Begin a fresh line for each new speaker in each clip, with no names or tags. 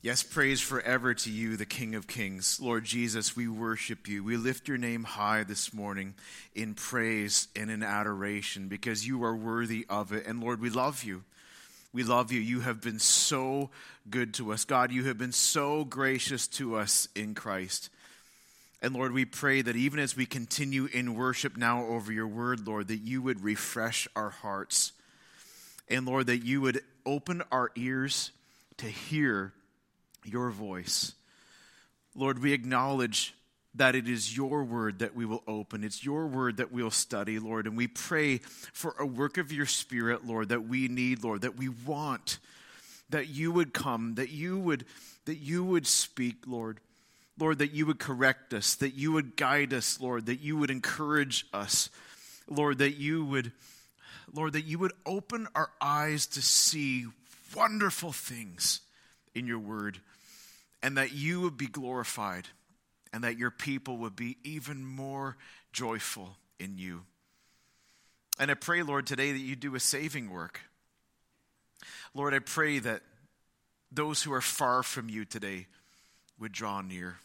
Yes, praise forever to you, the King of Kings. Lord Jesus, we worship you. We lift your name high this morning in praise and in adoration because you are worthy of it. And Lord, we love you. We love you. You have been so good to us. God, you have been so gracious to us in Christ. And Lord, we pray that even as we continue in worship now over your word, Lord, that you would refresh our hearts. And Lord, that you would open our ears to hear your voice. Lord, we acknowledge that it is your word that we will open. It's your word that we'll study, Lord. And we pray for a work of your spirit, Lord, that we need, Lord, that we want, that you would come, that you would, that you would speak, Lord. Lord, that you would correct us, that you would guide us, Lord, that you would encourage us, Lord, that you would, Lord, that you would open our eyes to see wonderful things in your word and that you would be glorified and that your people would be even more joyful in you. And I pray, Lord, today that you do a saving work. Lord, I pray that those who are far from you today would draw near.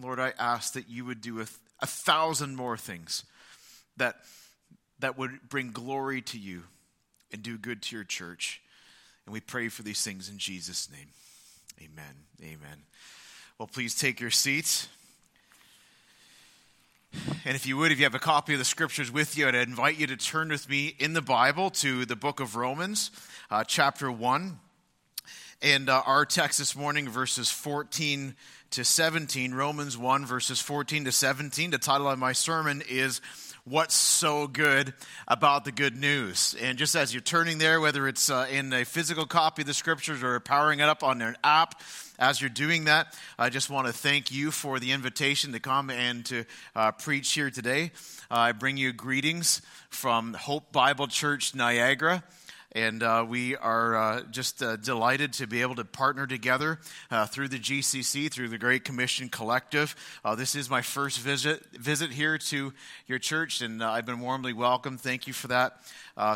Lord, I ask that you would do a, a thousand more things that, that would bring glory to you and do good to your church. And we pray for these things in Jesus' name. Amen. Amen. Well, please take your seats. And if you would, if you have a copy of the scriptures with you, I'd invite you to turn with me in the Bible to the book of Romans, uh, chapter 1. And uh, our text this morning, verses 14 to 17, Romans 1, verses 14 to 17. The title of my sermon is what's so good about the good news. And just as you're turning there, whether it's uh, in a physical copy of the scriptures or powering it up on an app, as you're doing that, I just want to thank you for the invitation to come and to uh, preach here today. Uh, I bring you greetings from Hope Bible Church, Niagara. And uh, we are uh, just uh, delighted to be able to partner together uh, through the GCC, through the Great Commission Collective. Uh, this is my first visit visit here to your church, and uh, I've been warmly welcomed. Thank you for that.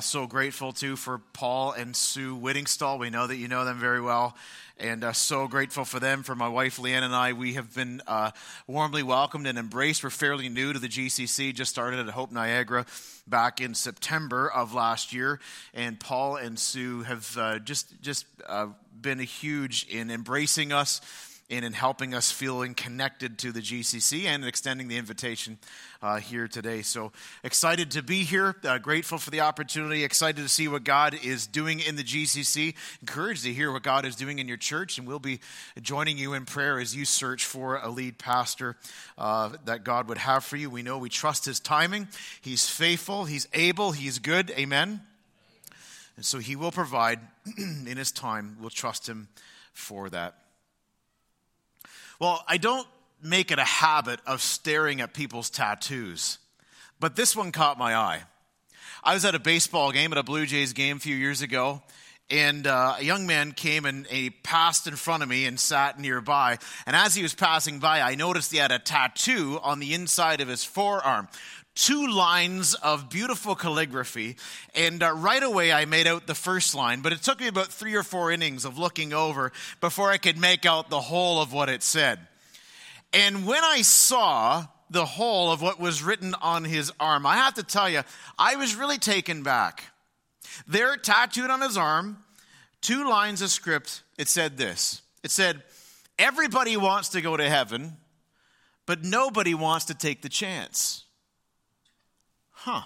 So grateful too for Paul and Sue Whittingstall. We know that you know them very well and uh, so grateful for them. For my wife Leanne and I, we have been uh, warmly welcomed and embraced. We're fairly new to the GCC, just started at Hope Niagara back in September of last year, and Paul and Sue have uh, just just uh, been huge in embracing us and in helping us feeling connected to the GCC and extending the invitation uh, here today. So excited to be here, uh, grateful for the opportunity, excited to see what God is doing in the GCC, encouraged to hear what God is doing in your church, and we'll be joining you in prayer as you search for a lead pastor uh, that God would have for you. We know we trust His timing, He's faithful, He's able, He's good. Amen. And so He will provide in His time. We'll trust Him for that. Well, I don't make it a habit of staring at people's tattoos, but this one caught my eye. I was at a baseball game, at a Blue Jays game a few years ago, and uh, a young man came and he passed in front of me and sat nearby. And as he was passing by, I noticed he had a tattoo on the inside of his forearm two lines of beautiful calligraphy. And uh, right away, I made out the first line, but it took me about three or four innings of looking over before I could make out the whole of what it said. And when I saw the whole of what was written on his arm, I have to tell you, I was really taken back. There, tattooed on his arm, two lines of script, it said this it said, Everybody wants to go to heaven, but nobody wants to take the chance. Huh.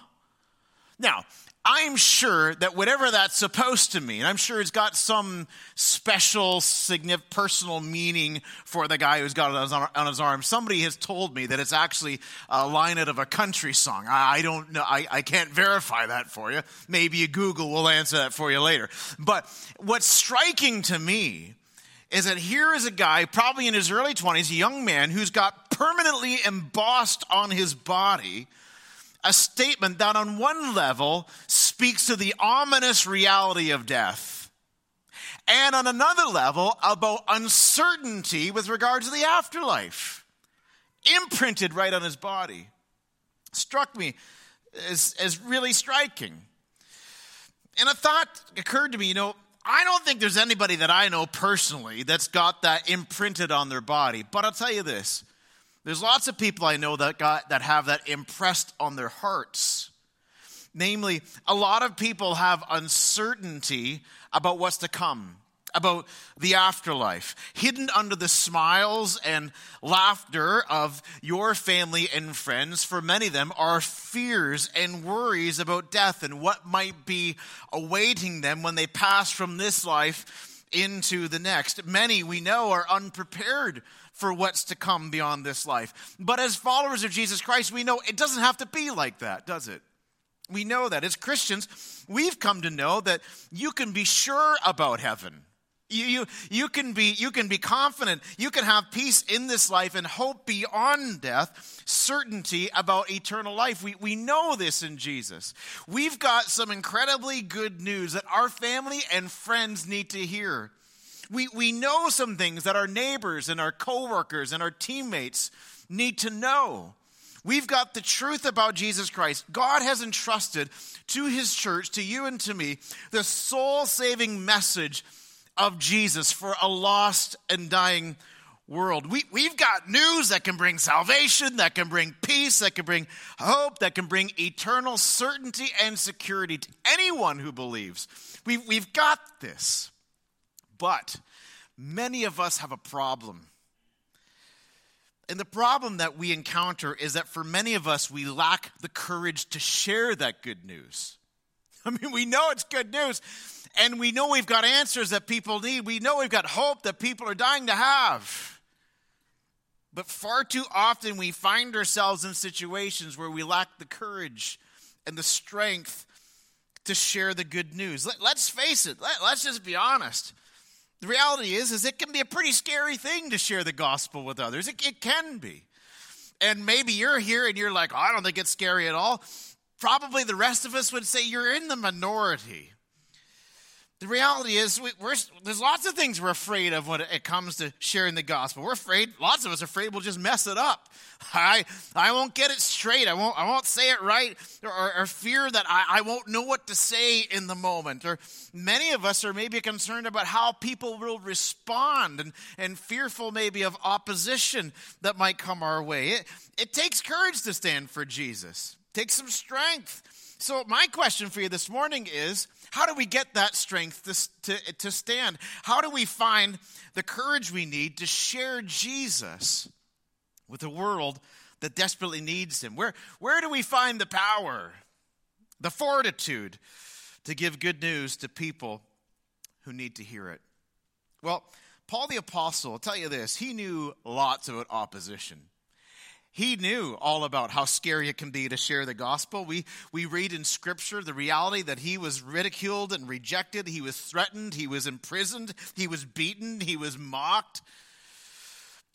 Now, I'm sure that whatever that's supposed to mean, I'm sure it's got some special, significant, personal meaning for the guy who's got it on his arm. Somebody has told me that it's actually a line out of a country song. I don't know. I, I can't verify that for you. Maybe a Google will answer that for you later. But what's striking to me is that here is a guy, probably in his early 20s, a young man who's got permanently embossed on his body – a statement that, on one level, speaks to the ominous reality of death, and on another level, about uncertainty with regard to the afterlife, imprinted right on his body. Struck me as, as really striking. And a thought occurred to me you know, I don't think there's anybody that I know personally that's got that imprinted on their body. But I'll tell you this there's lots of people I know that, got, that have that impressed on their hearts. Namely, a lot of people have uncertainty about what's to come about the afterlife. Hidden under the smiles and laughter of your family and friends, for many of them, are fears and worries about death and what might be awaiting them when they pass from this life into the next. Many we know are unprepared for what's to come beyond this life. But as followers of Jesus Christ, we know it doesn't have to be like that, does it? We know that. As Christians, we've come to know that you can be sure about heaven. You, you, you, can be, you can be confident. You can have peace in this life and hope beyond death, certainty about eternal life. We, we know this in Jesus. We've got some incredibly good news that our family and friends need to hear. We, we know some things that our neighbors and our coworkers and our teammates need to know. We've got the truth about Jesus Christ. God has entrusted to his church, to you and to me, the soul saving message of Jesus for a lost and dying world. We, we've got news that can bring salvation, that can bring peace, that can bring hope, that can bring eternal certainty and security to anyone who believes. We, we've got this. But many of us have a problem. And the problem that we encounter is that for many of us, we lack the courage to share that good news. I mean, we know it's good news, and we know we've got answers that people need. We know we've got hope that people are dying to have. But far too often we find ourselves in situations where we lack the courage and the strength to share the good news. Let, us face it, let, let's just be honest. The reality is, is it can be a pretty scary thing to share the gospel with others. It, it can be. And maybe you're here and you're like, oh, I don't think it's scary at all. Probably the rest of us would say you're in the minority. The reality is, we, there's lots of things we're afraid of when it comes to sharing the gospel. We're afraid, lots of us are afraid we'll just mess it up. I, I won't get it straight. I won't, I won't say it right, or, or fear that I, I won't know what to say in the moment. Or many of us are maybe concerned about how people will respond and, and fearful maybe of opposition that might come our way. It, it takes courage to stand for Jesus, it takes some strength. So, my question for you this morning is how do we get that strength to, to, to stand? How do we find the courage we need to share Jesus with a world that desperately needs him? Where, where do we find the power, the fortitude to give good news to people who need to hear it? Well, Paul the Apostle, I'll tell you this, he knew lots about opposition. He knew all about how scary it can be to share the gospel. We, we read in Scripture the reality that he was ridiculed and rejected, he was threatened, he was imprisoned, he was beaten, he was mocked.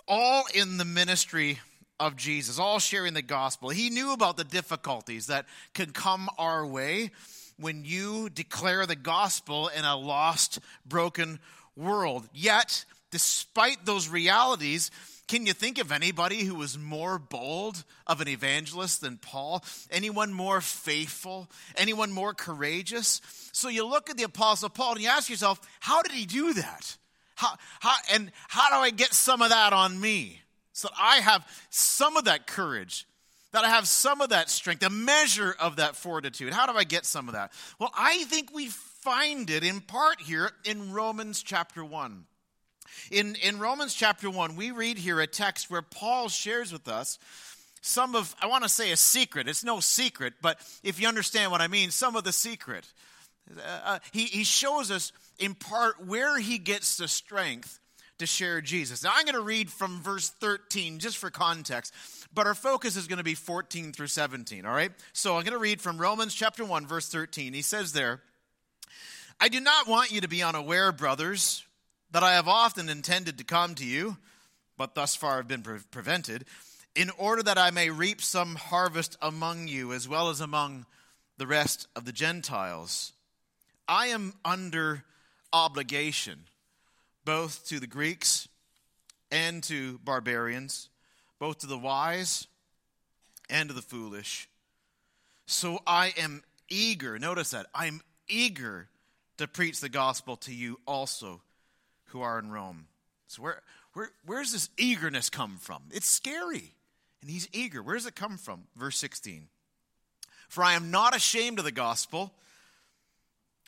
All in the ministry of Jesus, all sharing the gospel. He knew about the difficulties that can come our way when you declare the gospel in a lost, broken world. Yet, despite those realities, can you think of anybody who was more bold of an evangelist than Paul? Anyone more faithful? Anyone more courageous? So you look at the Apostle Paul and you ask yourself, how did he do that? How, how, and how do I get some of that on me? So I have some of that courage, that I have some of that strength, a measure of that fortitude. How do I get some of that? Well, I think we find it in part here in Romans chapter 1. In, in Romans chapter 1, we read here a text where Paul shares with us some of, I want to say a secret. It's no secret, but if you understand what I mean, some of the secret. Uh, uh, he, he shows us in part where he gets the strength to share Jesus. Now, I'm going to read from verse 13 just for context, but our focus is going to be 14 through 17, all right? So I'm going to read from Romans chapter 1, verse 13. He says there, I do not want you to be unaware, brothers that I have often intended to come to you, but thus far have been pre- prevented, in order that I may reap some harvest among you as well as among the rest of the Gentiles. I am under obligation both to the Greeks and to barbarians, both to the wise and to the foolish. So I am eager, notice that, I'm eager to preach the gospel to you also who are in Rome. So, where, where, where's this eagerness come from? It's scary. And he's eager. Where does it come from? Verse 16. For I am not ashamed of the gospel,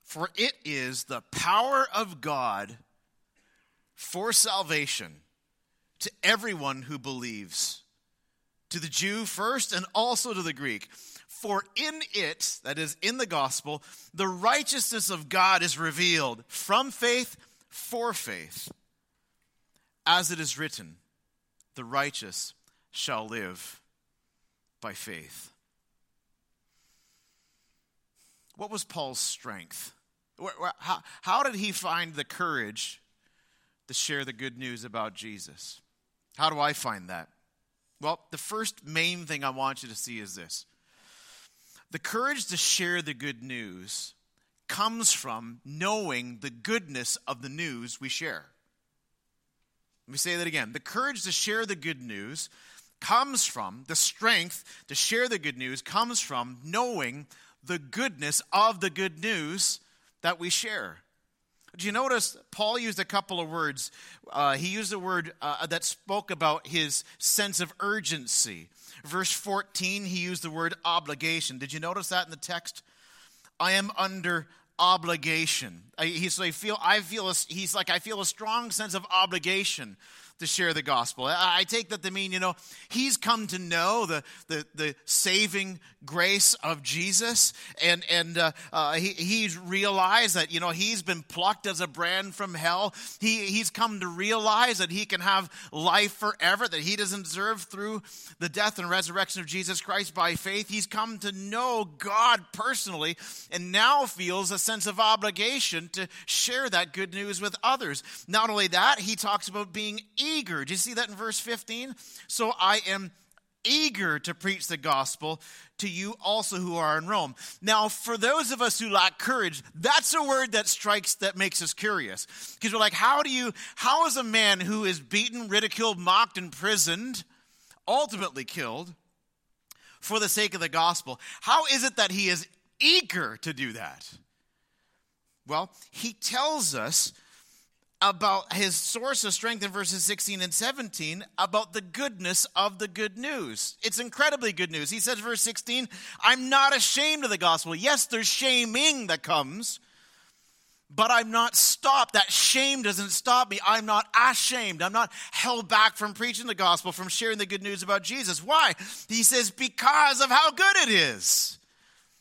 for it is the power of God for salvation to everyone who believes, to the Jew first and also to the Greek. For in it, that is, in the gospel, the righteousness of God is revealed from faith for faith. As it is written, the righteous shall live by faith. What was Paul's strength? How, how did he find the courage to share the good news about Jesus? How do I find that? Well, the first main thing I want you to see is this the courage to share the good news comes from knowing the goodness of the news we share. Let me say that again. The courage to share the good news comes from, the strength to share the good news comes from knowing the goodness of the good news that we share. Do you notice Paul used a couple of words? Uh, he used a word uh, that spoke about his sense of urgency. Verse 14, he used the word obligation. Did you notice that in the text? I am under obligation. I, he's like, feel, I feel a, he's like, I feel a strong sense of obligation to share the gospel. I, take that to mean, you know, he's come to know the, the, the saving grace of Jesus, and, and uh, uh, he, he's realized that, you know, he's been plucked as a brand from hell. He, he's come to realize that he can have life forever, that he doesn't deserve through the death and resurrection of Jesus Christ by faith. He's come to know God personally, and now feels a sense of obligation to share that good news with others. Not only that, he talks about being eager. Do you see that in verse 15? So I am eager to preach the gospel to you also who are in Rome. Now, for those of us who lack courage, that's a word that strikes, that makes us curious. Because we're like, how do you, how is a man who is beaten, ridiculed, mocked, imprisoned, ultimately killed for the sake of the gospel, how is it that he is eager to do that? Well, he tells us about his source of strength in verses 16 and 17 about the goodness of the good news. It's incredibly good news. He says, verse 16, I'm not ashamed of the gospel. Yes, there's shaming that comes, but I'm not stopped. That shame doesn't stop me. I'm not ashamed. I'm not held back from preaching the gospel, from sharing the good news about Jesus. Why? He says, because of how good it is.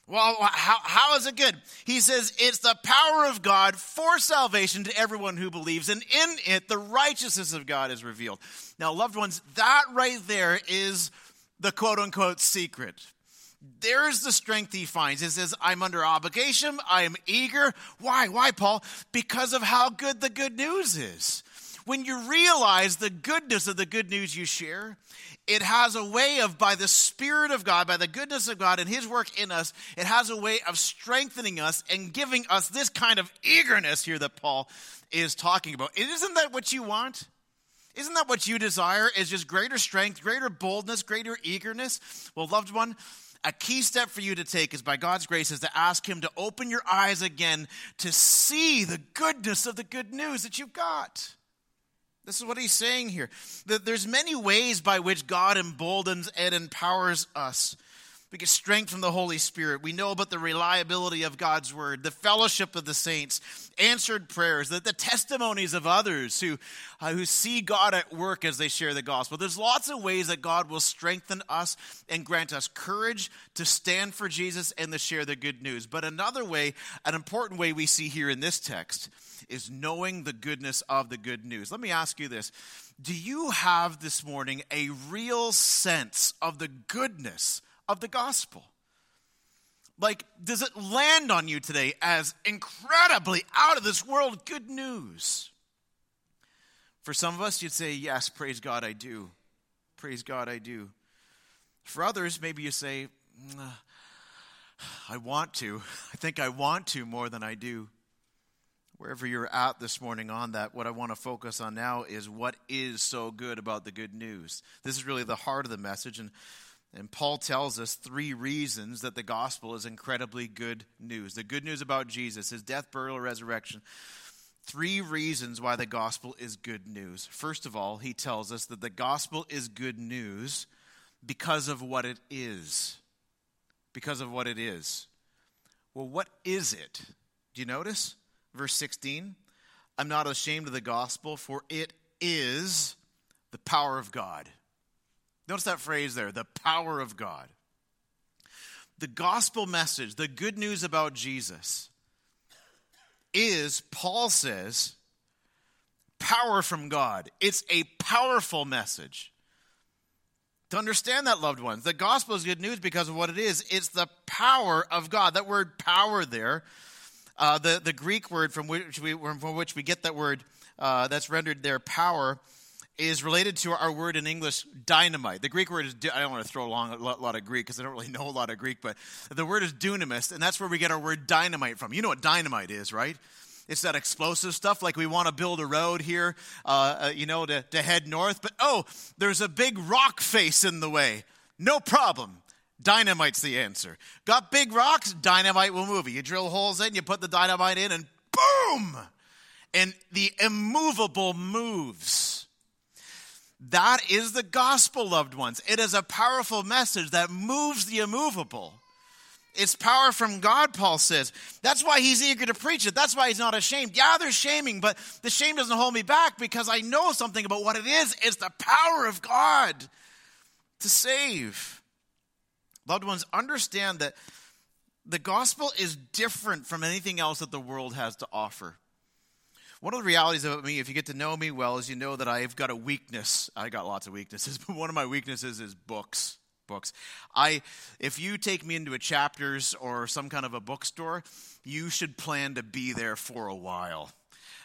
Well, how, how is it good? He says it's the power of God for salvation to everyone who believes, and in it the righteousness of God is revealed. Now, loved ones, that right there is the quote unquote secret. There's the strength he finds. He says, I'm under obligation, I am eager. Why? Why, Paul? Because of how good the good news is. When you realize the goodness of the good news you share, it has a way of, by the Spirit of God, by the goodness of God and His work in us, it has a way of strengthening us and giving us this kind of eagerness here that Paul is talking about. Isn't that what you want? Isn't that what you desire? Is just greater strength, greater boldness, greater eagerness? Well, loved one, a key step for you to take is by God's grace is to ask Him to open your eyes again to see the goodness of the good news that you've got. This is what he's saying here. That there's many ways by which God emboldens and empowers us. We get strength from the Holy Spirit. We know about the reliability of God's word, the fellowship of the saints, answered prayers, the, the testimonies of others who, uh, who see God at work as they share the gospel. There's lots of ways that God will strengthen us and grant us courage to stand for Jesus and to share the good news. But another way, an important way we see here in this text, is knowing the goodness of the good news. Let me ask you this Do you have this morning a real sense of the goodness of the gospel? Like, does it land on you today as incredibly out of this world good news? For some of us, you'd say, Yes, praise God, I do. Praise God, I do. For others, maybe you say, I want to. I think I want to more than I do wherever you're at this morning on that, what I want to focus on now is what is so good about the good news. This is really the heart of the message. And And Paul tells us three reasons that the gospel is incredibly good news. The good news about Jesus, his death, burial, resurrection. Three reasons why the gospel is good news. First of all, he tells us that the gospel is good news because of what it is. Because of what it is. Well, what is it? Do you notice? Verse 16 I'm not ashamed of the gospel, for it is the power of God. Notice that phrase there the power of God. The gospel message, the good news about Jesus, is, Paul says, power from God. It's a powerful message. To understand that, loved ones, the gospel is good news because of what it is. It's the power of God. That word power there, uh, the, the Greek word from which we, from which we get that word uh, that's rendered there power, is related to our word in English, dynamite. The Greek word is, I don't want to throw along a lot of Greek because I don't really know a lot of Greek, but the word is dunamis, and that's where we get our word dynamite from. You know what dynamite is, right? It's that explosive stuff, like we want to build a road here, uh, uh, you know, to, to head north, but oh, there's a big rock face in the way. No problem. Dynamite's the answer. Got big rocks? Dynamite will move it. You drill holes in, you put the dynamite in, and boom! And the immovable moves. That is the gospel, loved ones. It is a powerful message that moves the immovable. It's power from God, Paul says. That's why he's eager to preach it. That's why he's not ashamed. Yeah, there's shaming, but the shame doesn't hold me back because I know something about what it is. It's the power of God to save. Loved ones, understand that the gospel is different from anything else that the world has to offer. One of the realities about me, if you get to know me well, is you know that I've got a weakness. I got lots of weaknesses, but one of my weaknesses is books. Books. I, if you take me into a chapters or some kind of a bookstore, you should plan to be there for a while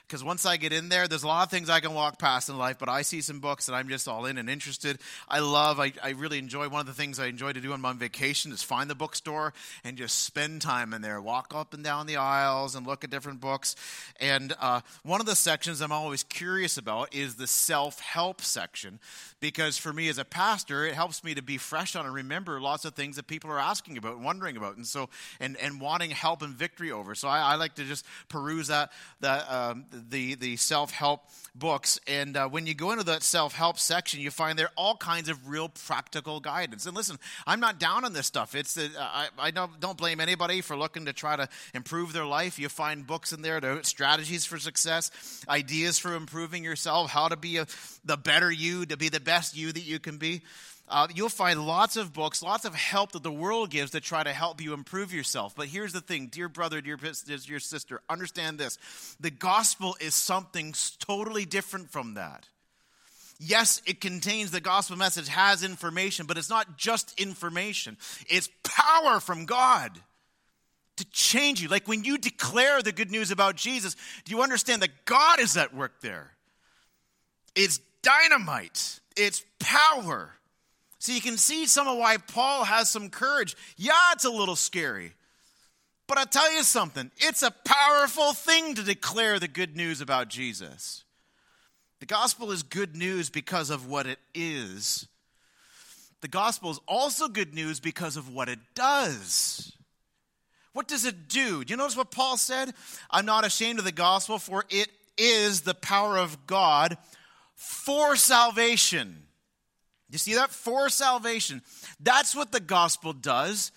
because once I get in there, there's a lot of things I can walk past in life, but I see some books that I'm just all in and interested. I love, I, I really enjoy, one of the things I enjoy to do on my vacation is find the bookstore and just spend time in there, walk up and down the aisles and look at different books. And uh, one of the sections I'm always curious about is the self help section, because for me as a pastor, it helps me to be fresh on and remember lots of things that people are asking about and wondering about, and so, and, and wanting help and victory over. So I, I like to just peruse that, that, um, the, the self help books. And uh, when you go into that self help section, you find there all kinds of real practical guidance. And listen, I'm not down on this stuff. It's the, I, I don't, don't blame anybody for looking to try to improve their life. You find books in there, to, strategies for success, ideas for improving yourself, how to be a, the better you, to be the best you that you can be uh, you'll find lots of books, lots of help that the world gives to try to help you improve yourself. But here's the thing, dear brother, dear, dear sister, understand this. The gospel is something totally different from that. Yes, it contains the gospel message, has information, but it's not just information, it's power from God to change you. Like when you declare the good news about Jesus, do you understand that God is at work there? It's dynamite, it's power. So you can see some of why Paul has some courage. Yeah, it's a little scary. But I'll tell you something it's a powerful thing to declare the good news about Jesus. The gospel is good news because of what it is. The gospel is also good news because of what it does. What does it do? Do you notice what Paul said? I'm not ashamed of the gospel, for it is the power of God for salvation you see that? For salvation. That's what the gospel does.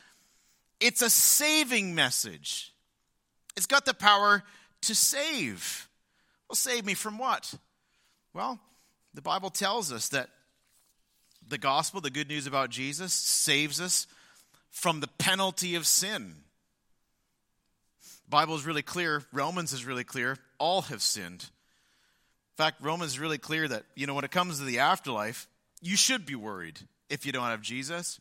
It's a saving message. It's got the power to save. Well, save me from what? Well, the Bible tells us that the gospel, the good news about Jesus, saves us from the penalty of sin. The Bible is really clear. Romans is really clear. All have sinned. In fact, Romans is really clear that, you know, when it comes to the afterlife, you should be worried if you don't have Jesus.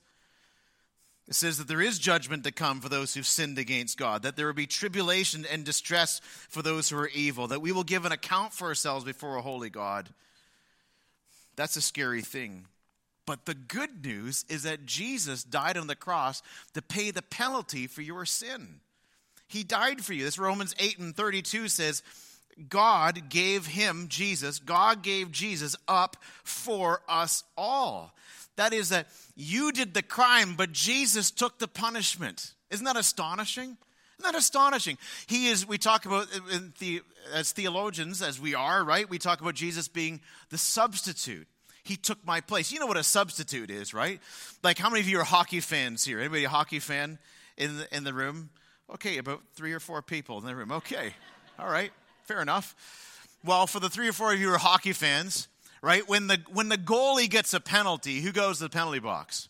It says that there is judgment to come for those who've sinned against God, that there will be tribulation and distress for those who are evil, that we will give an account for ourselves before a holy God. That's a scary thing. But the good news is that Jesus died on the cross to pay the penalty for your sin. He died for you. This Romans 8 and 32 says, God gave him, Jesus, God gave Jesus up for us all. That is, that you did the crime, but Jesus took the punishment. Isn't that astonishing? Isn't that astonishing? He is, we talk about, uh, the, as theologians, as we are, right? We talk about Jesus being the substitute. He took my place. You know what a substitute is, right? Like, how many of you are hockey fans here? Anybody a hockey fan in the, in the room? Okay, about three or four people in the room. Okay, all right, fair enough. Well, for the three or four of you who are hockey fans, right? When the when the goalie gets a penalty, who goes to the penalty box?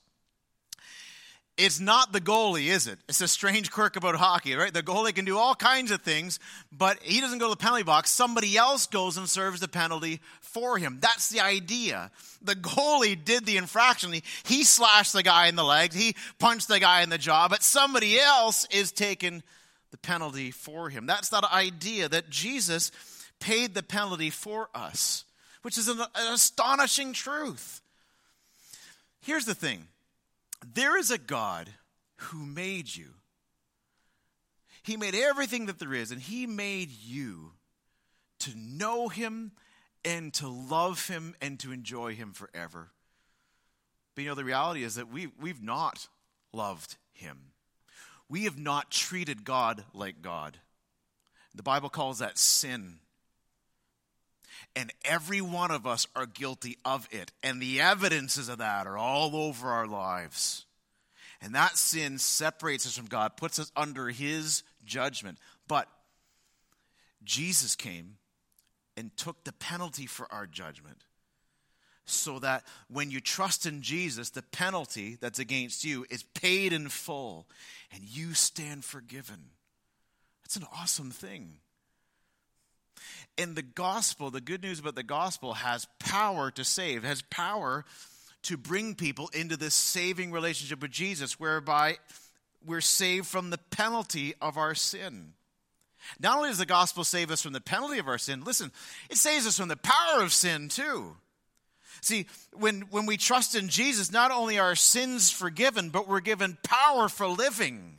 It's not the goalie, is it? It's a strange quirk about hockey, right? The goalie can do all kinds of things, but he doesn't go to the penalty box. Somebody else goes and serves the penalty for him. That's the idea. The goalie did the infraction. He he slashed the guy in the legs, he punched the guy in the jaw, but somebody else is taking the penalty for him. That's that idea that Jesus paid the penalty for us which is an, an astonishing truth. Here's the thing there is a God who made you. He made everything that there is, and He made you to know Him and to love Him and to enjoy Him forever. But you know, the reality is that we, we've not loved Him. We have not treated God like God. The Bible calls that sin and every one of us are guilty of it. And the evidences of that are all over our lives. And that sin separates us from God, puts us under His judgment. But Jesus came and took the penalty for our judgment. So that when you trust in Jesus, the penalty that's against you is paid in full and you stand forgiven. That's an awesome thing. And the gospel, the good news about the gospel, has power to save, has power to bring people into this saving relationship with Jesus, whereby we're saved from the penalty of our sin. Not only does the gospel save us from the penalty of our sin, listen, it saves us from the power of sin too. See, when, when we trust in Jesus, not only are our sins forgiven, but we're given power for living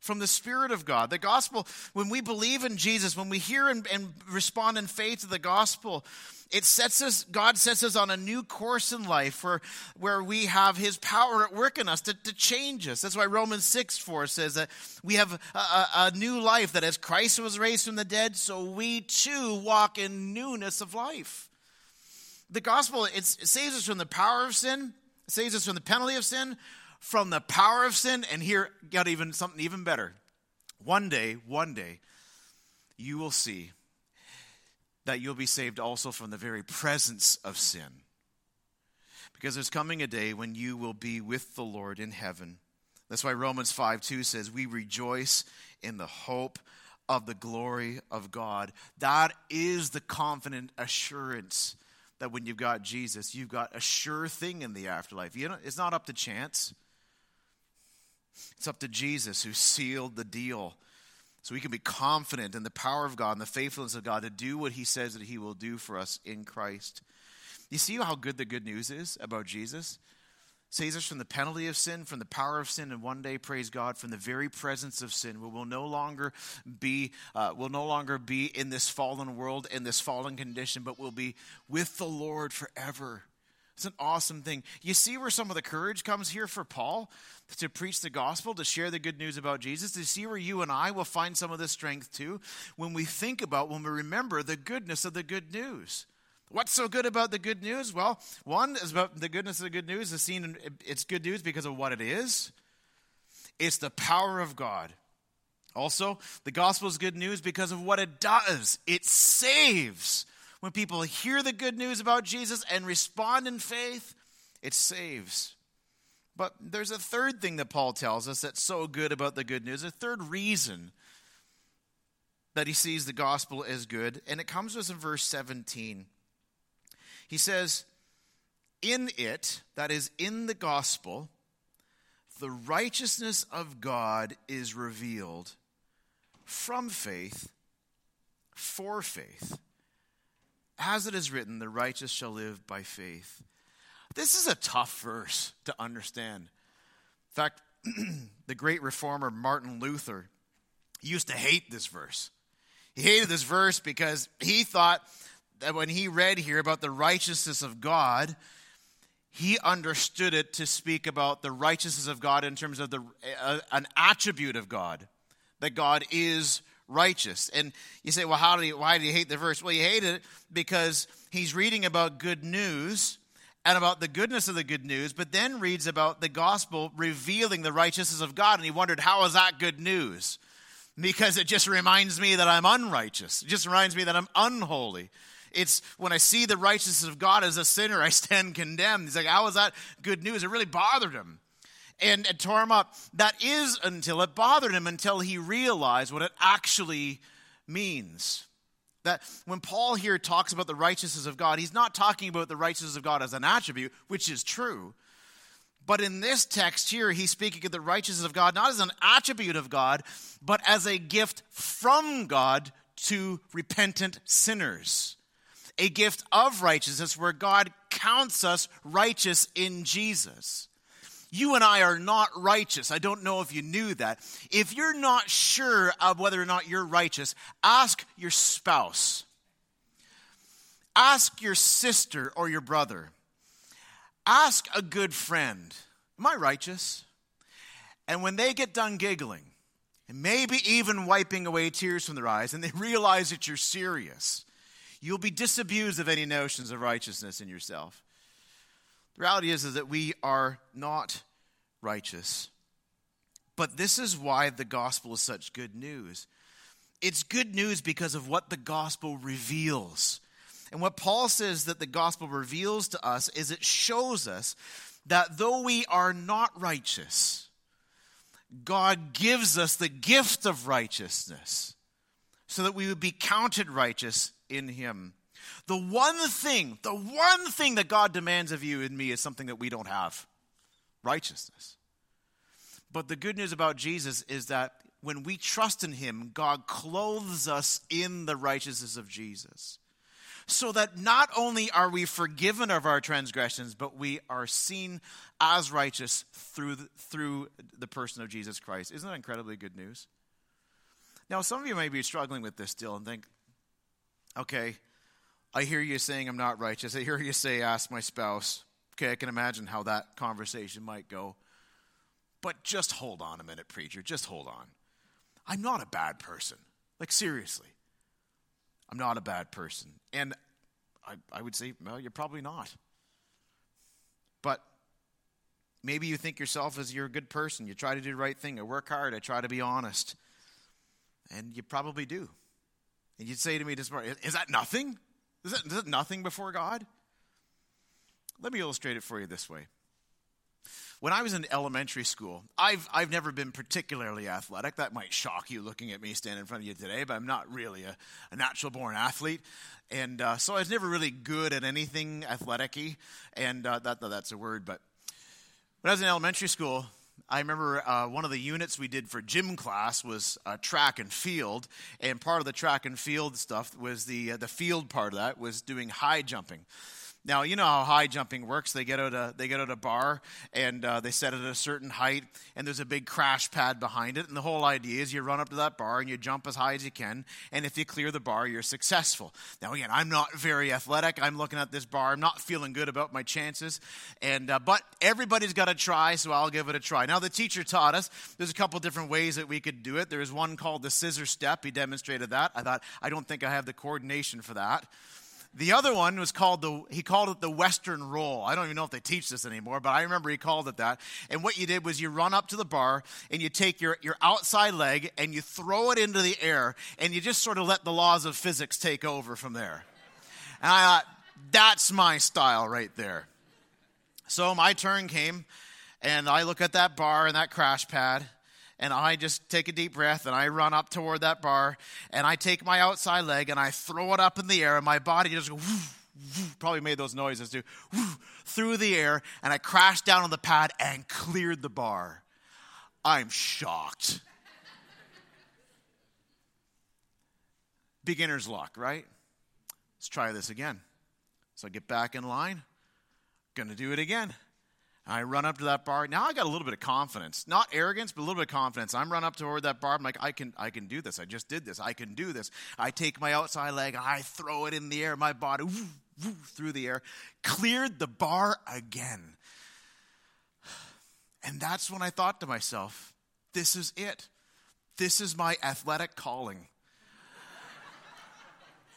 from the Spirit of God. The gospel, when we believe in Jesus, when we hear and, and, respond in faith to the gospel, it sets us, God sets us on a new course in life where, where we have His power at work in us to, to change us. That's why Romans 6 4 says that we have a, a new life, that as Christ was raised from the dead, so we too walk in newness of life. The gospel, it saves us from the power of sin, saves us from the penalty of sin, from the power of sin. And here, got even something even better. One day, one day, you will see that you'll be saved also from the very presence of sin. Because there's coming a day when you will be with the Lord in heaven. That's why Romans 5 2 says, We rejoice in the hope of the glory of God. That is the confident assurance that when you've got Jesus, you've got a sure thing in the afterlife. You know, it's not up to chance. It's up to Jesus who sealed the deal. So we can be confident in the power of God and the faithfulness of God to do what he says that he will do for us in Christ. You see how good the good news is about Jesus? Saves us from the penalty of sin, from the power of sin, and one day, praise God, from the very presence of sin. We will no longer be, uh, will no longer be in this fallen world, in this fallen condition, but we'll be with the Lord forever. It's an awesome thing. You see where some of the courage comes here for Paul to preach the gospel, to share the good news about Jesus. To see where you and I will find some of this strength too when we think about, when we remember the goodness of the good news. What's so good about the good news? Well, one is about the goodness of the good news is seen it's good news because of what it is. It's the power of God. Also, the gospel is good news because of what it does. It saves. When people hear the good news about Jesus and respond in faith, it saves. But there's a third thing that Paul tells us that's so good about the good news, a third reason that he sees the gospel as good, and it comes to us in verse 17. He says, In it, that is, in the gospel, the righteousness of God is revealed from faith for faith. As it is written, the righteous shall live by faith. This is a tough verse to understand. In fact, the great reformer Martin Luther used to hate this verse. He hated this verse because he thought that when he read here about the righteousness of God, he understood it to speak about the righteousness of God in terms of the, uh, an attribute of God, that God is righteous. And you say, well, how do you, why do you hate the verse? Well, you hate it because he's reading about good news and about the goodness of the good news, but then reads about the gospel revealing the righteousness of God. And he wondered, how is that good news? Because it just reminds me that I'm unrighteous. It just reminds me that I'm unholy. It's when I see the righteousness of God as a sinner, I stand condemned. He's like, how is that good news? It really bothered him. And it tore him up. That is until it bothered him, until he realized what it actually means. That when Paul here talks about the righteousness of God, he's not talking about the righteousness of God as an attribute, which is true. But in this text here, he's speaking of the righteousness of God not as an attribute of God, but as a gift from God to repentant sinners. A gift of righteousness where God counts us righteous in Jesus. You and I are not righteous. I don't know if you knew that. If you're not sure of whether or not you're righteous, ask your spouse. Ask your sister or your brother. Ask a good friend, Am I righteous? And when they get done giggling, and maybe even wiping away tears from their eyes, and they realize that you're serious, you'll be disabused of any notions of righteousness in yourself. The reality is, is that we are not righteous. But this is why the gospel is such good news. It's good news because of what the gospel reveals. And what Paul says that the gospel reveals to us is it shows us that though we are not righteous, God gives us the gift of righteousness so that we would be counted righteous in Him. The one thing, the one thing that God demands of you and me is something that we don't have righteousness. But the good news about Jesus is that when we trust in him, God clothes us in the righteousness of Jesus. So that not only are we forgiven of our transgressions, but we are seen as righteous through the, through the person of Jesus Christ. Isn't that incredibly good news? Now, some of you may be struggling with this still and think, okay, I hear you saying I'm not righteous. I hear you say, ask my spouse. Okay, I can imagine how that conversation might go. But just hold on a minute, preacher. Just hold on. I'm not a bad person. Like, seriously. I'm not a bad person. And I, I would say, well, you're probably not. But maybe you think yourself as you're a good person. You try to do the right thing. I work hard. I try to be honest. And you probably do. And you'd say to me this morning, is that nothing? Is that, is that nothing before God? Let me illustrate it for you this way. When I was in elementary school, I've, I've never been particularly athletic. That might shock you looking at me standing in front of you today, but I'm not really a, a natural born athlete. And uh, so I was never really good at anything athletic And uh, that, that's a word, but when I was in elementary school, I remember uh, one of the units we did for gym class was uh, track and field, and part of the track and field stuff was the uh, the field part of that was doing high jumping. Now you know how high jumping works. They get out a they get out a bar and uh, they set it at a certain height, and there's a big crash pad behind it. And the whole idea is you run up to that bar and you jump as high as you can, and if you clear the bar, you're successful. Now again, I'm not very athletic. I'm looking at this bar. I'm not feeling good about my chances, and uh, but everybody's got to try, so I'll give it a try. Now the teacher taught us there's a couple different ways that we could do it. There was one called the scissor step. He demonstrated that. I thought I don't think I have the coordination for that. The other one was called the, he called it the Western roll. I don't even know if they teach this anymore, but I remember he called it that. And what you did was you run up to the bar and you take your, your outside leg and you throw it into the air and you just sort of let the laws of physics take over from there. And I thought, that's my style right there. So my turn came and I look at that bar and that crash pad and I just take a deep breath and I run up toward that bar and I take my outside leg and I throw it up in the air and my body just goes, probably made those noises too, through the air and I crashed down on the pad and cleared the bar. I'm shocked. Beginner's luck, right? Let's try this again. So I get back in line, gonna do it again. I run up to that bar. Now I got a little bit of confidence. Not arrogance, but a little bit of confidence. I'm run up toward that bar. I'm like, I can, I can do this. I just did this. I can do this. I take my outside leg, I throw it in the air. My body woo, through the air, cleared the bar again. And that's when I thought to myself, this is it. This is my athletic calling.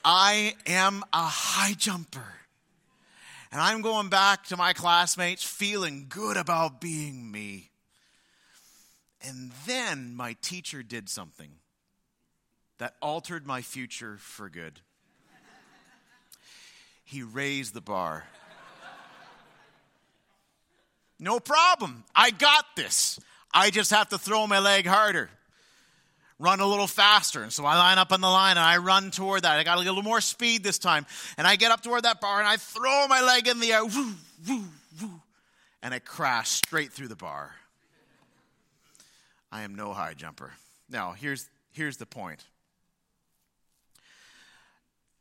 I am a high jumper. And I'm going back to my classmates feeling good about being me. And then my teacher did something that altered my future for good. He raised the bar. No problem. I got this. I just have to throw my leg harder run a little faster. And so I line up on the line and I run toward that. I got a little more speed this time. And I get up toward that bar and I throw my leg in the air. Woo, woo, woo. And I crash straight through the bar. I am no high jumper. Now, here's, here's the point.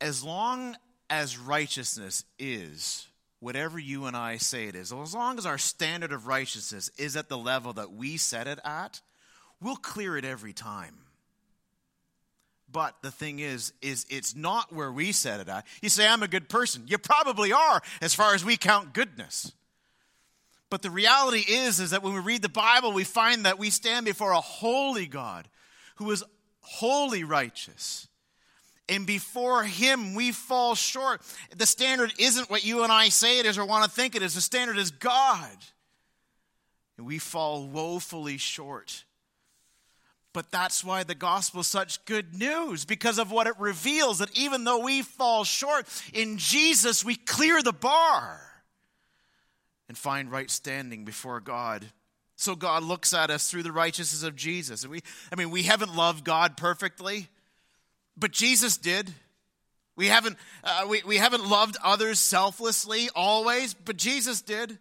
As long as righteousness is whatever you and I say it is, as long as our standard of righteousness is at the level that we set it at, we'll clear it every time. But the thing is, is it's not where we set it at. You say, I'm a good person. You probably are, as far as we count goodness. But the reality is, is that when we read the Bible, we find that we stand before a holy God who is wholly righteous. And before him, we fall short. The standard isn't what you and I say it is or want to think it is. The standard is God. And we fall woefully short. But that's why the gospel is such good news because of what it reveals that even though we fall short, in Jesus we clear the bar and find right standing before God. So God looks at us through the righteousness of Jesus. And we I mean we haven't loved God perfectly, but Jesus did. We haven't, uh, we, we haven't loved others selflessly always, but Jesus did.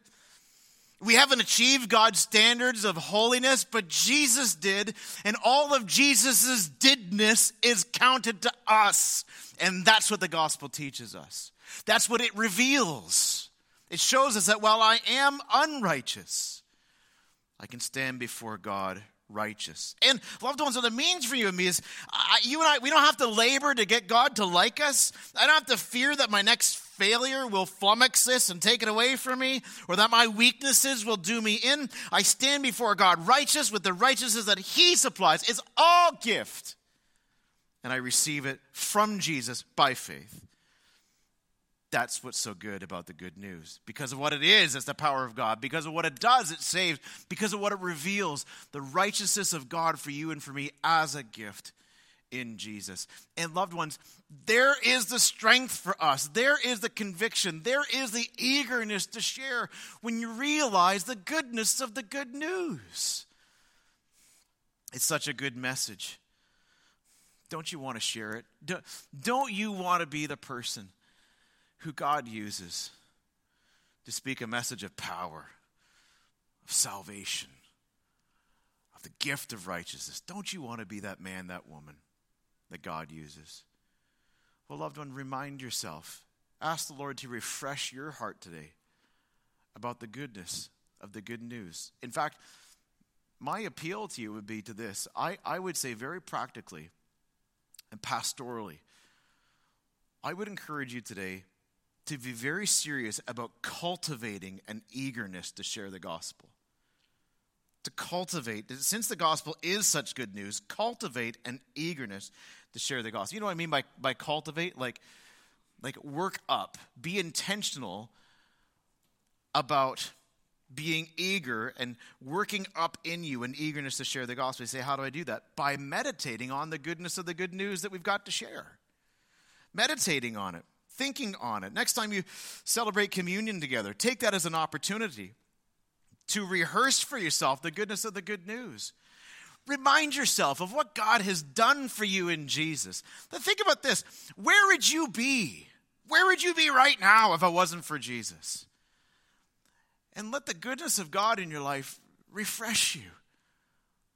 We haven't achieved God's standards of holiness, but Jesus did, and all of Jesus' didness is counted to us. And that's what the gospel teaches us. That's what it reveals. It shows us that while I am unrighteous, I can stand before God righteous. And loved ones, what it means for you and me is you and I, we don't have to labor to get God to like us. I don't have to fear that my next failure will flummox this and take it away from me, or that my weaknesses will do me in. I stand before God righteous with the righteousness that He supplies. It's all gift. And I receive it from Jesus by faith. That's what's so good about the good news. Because of what it is, it's the power of God. Because of what it does, it saves. Because of what it reveals, the righteousness of God for you and for me as a gift in Jesus. And loved ones, there is the strength for us. There is the conviction. There is the eagerness to share when you realize the goodness of the good news. It's such a good message. Don't you want to share it? Don't you want to be the person who God uses to speak a message of power, of salvation, of the gift of righteousness. Don't you want to be that man, that woman that God uses? Well, loved one, remind yourself. Ask the Lord to refresh your heart today about the goodness of the good news. In fact, my appeal to you would be to this. I, I would say very practically and pastorally, I would encourage you today to be very serious about cultivating an eagerness to share the gospel. To cultivate, since the gospel is such good news, cultivate an eagerness to share the gospel. You know what I mean by, by cultivate? Like, like work up, be intentional about being eager and working up in you an eagerness to share the gospel. You say, How do I do that? By meditating on the goodness of the good news that we've got to share. Meditating on it thinking on it. Next time you celebrate communion together, take that as an opportunity to rehearse for yourself the goodness of the good news. Remind yourself of what God has done for you in Jesus. Now think about this. Where would you be? Where would you be right now if it wasn't for Jesus? And let the goodness of God in your life refresh you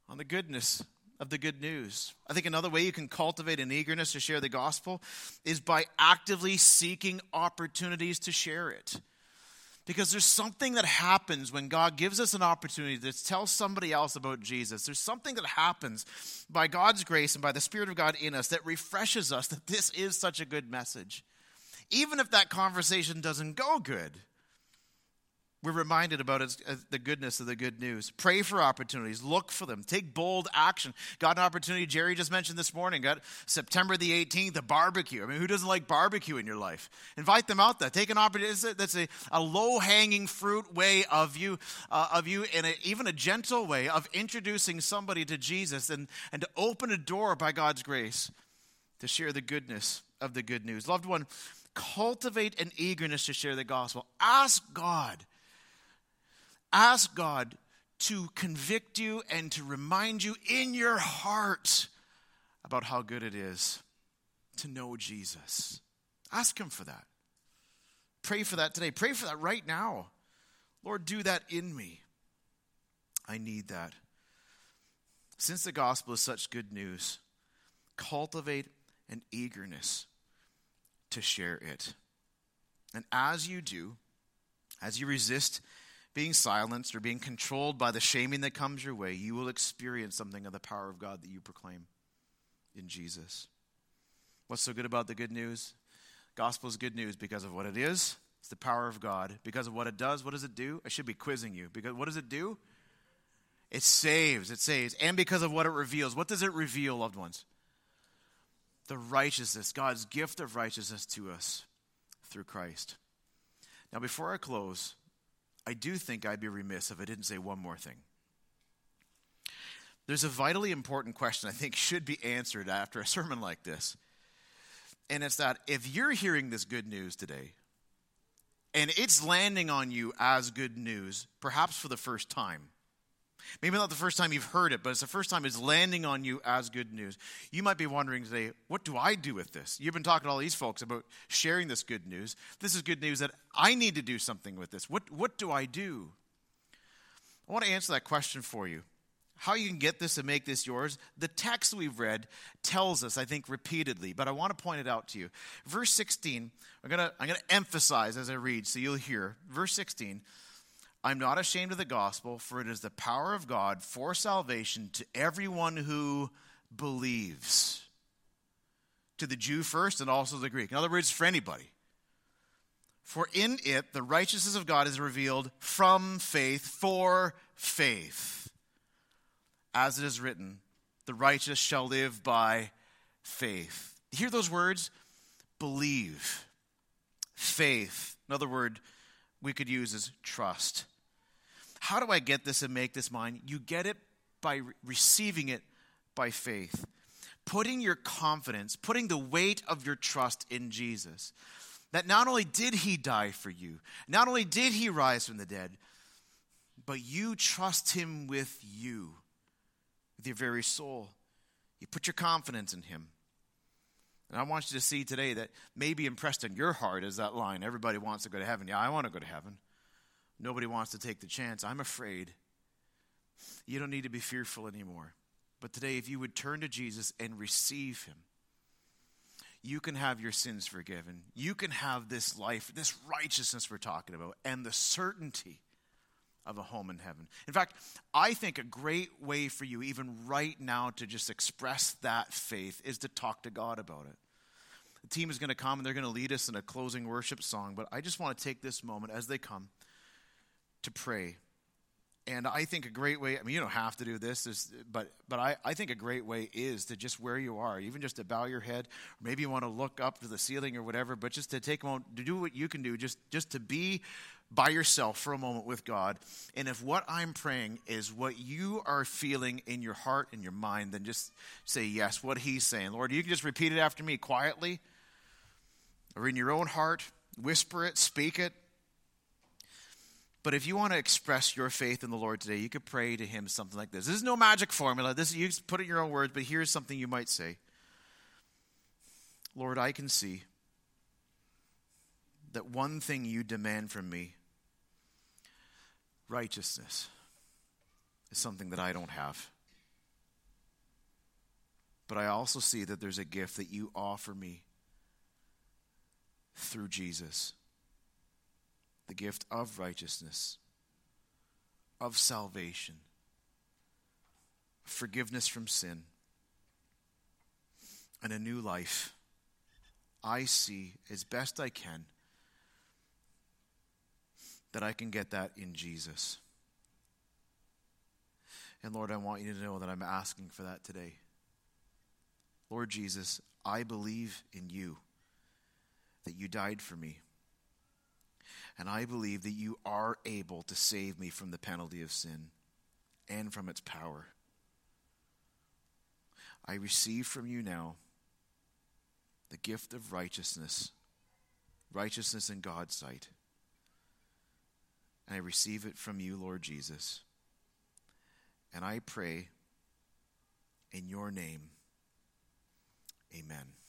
on the goodness of the good news. I think another way you can cultivate an eagerness to share the gospel is by actively seeking opportunities to share it. Because there's something that happens when God gives us an opportunity to tell somebody else about Jesus. There's something that happens by God's grace and by the Spirit of God in us that refreshes us that this is such a good message. Even if that conversation doesn't go good we're reminded about uh, the goodness of the good news. Pray for opportunities, look for them, take bold action. Got an opportunity, Jerry just mentioned this morning, got September the 18th, a barbecue. I mean, who doesn't like barbecue in your life? Invite them out there. Take an opportunity. That's a, a low hanging fruit way of you, uh, of you in a, even a gentle way of introducing somebody to Jesus and, and to open a door by God's grace to share the goodness of the good news. Loved one, cultivate an eagerness to share the gospel. Ask God Ask God to convict you and to remind you in your heart about how good it is to know Jesus. Ask Him for that. Pray for that today. Pray for that right now. Lord, do that in me. I need that. Since the gospel is such good news, cultivate an eagerness to share it. And as you do, as you resist being silenced or being controlled by the shaming that comes your way, you will experience something of the power of God that you proclaim in Jesus. What's so good about the good news? Gospel is good news because of what it is. It's the power of God. Because of what it does, what does it do? I should be quizzing you. Because what does it do? It saves. It saves. And because of what it reveals. What does it reveal, loved ones? The righteousness, God's gift of righteousness to us through Christ. Now, before I close, I do think I'd be remiss if I didn't say one more thing. There's a vitally important question I think should be answered after a sermon like this. And it's that if you're hearing this good news today, and it's landing on you as good news, perhaps for the first time, Maybe not the first time you've heard it, but it's the first time it's landing on you as good news. You might be wondering today, what do I do with this? You've been talking to all these folks about sharing this good news. This is good news that I need to do something with this. What, what do I do? I want to answer that question for you. How you can get this and make this yours, the text we've read tells us, I think, repeatedly, but I want to point it out to you. Verse 16, I'm going to, I'm going to emphasize as I read so you'll hear. Verse 16 I'm not ashamed of the gospel, for it is the power of God for salvation to everyone who believes. To the Jew first and also the Greek. In other words, for anybody. For in it the righteousness of God is revealed from faith for faith. As it is written, the righteous shall live by faith. Hear those words? Believe. Faith. Another word we could use is trust. How do I get this and make this mine? You get it by re- receiving it by faith. Putting your confidence, putting the weight of your trust in Jesus. That not only did he die for you, not only did he rise from the dead, but you trust him with you, with your very soul. You put your confidence in him. And I want you to see today that maybe impressed in your heart is that line everybody wants to go to heaven. Yeah, I want to go to heaven. Nobody wants to take the chance. I'm afraid. You don't need to be fearful anymore. But today, if you would turn to Jesus and receive Him, you can have your sins forgiven. You can have this life, this righteousness we're talking about, and the certainty of a home in heaven. In fact, I think a great way for you, even right now, to just express that faith is to talk to God about it. The team is going to come and they're going to lead us in a closing worship song, but I just want to take this moment as they come to pray. And I think a great way, I mean, you don't have to do this, but, but I, I think a great way is to just where you are, even just to bow your head, maybe you want to look up to the ceiling or whatever, but just to take a moment, to do what you can do, just, just to be by yourself for a moment with God. And if what I'm praying is what you are feeling in your heart and your mind, then just say yes, what He's saying. Lord, you can just repeat it after me quietly or in your own heart, whisper it, speak it. But if you want to express your faith in the Lord today, you could pray to Him something like this. This is no magic formula. This you put it in your own words, but here's something you might say. Lord, I can see that one thing you demand from me, righteousness, is something that I don't have. But I also see that there's a gift that you offer me through Jesus the gift of righteousness, of salvation, forgiveness from sin, and a new life. I see as best I can that I can get that in Jesus. And Lord, I want you to know that I'm asking for that today. Lord Jesus, I believe in you, that you died for me. And I believe that you are able to save me from the penalty of sin and from its power. I receive from you now the gift of righteousness, righteousness in God's sight. And I receive it from you, Lord Jesus. And I pray in your name. Amen.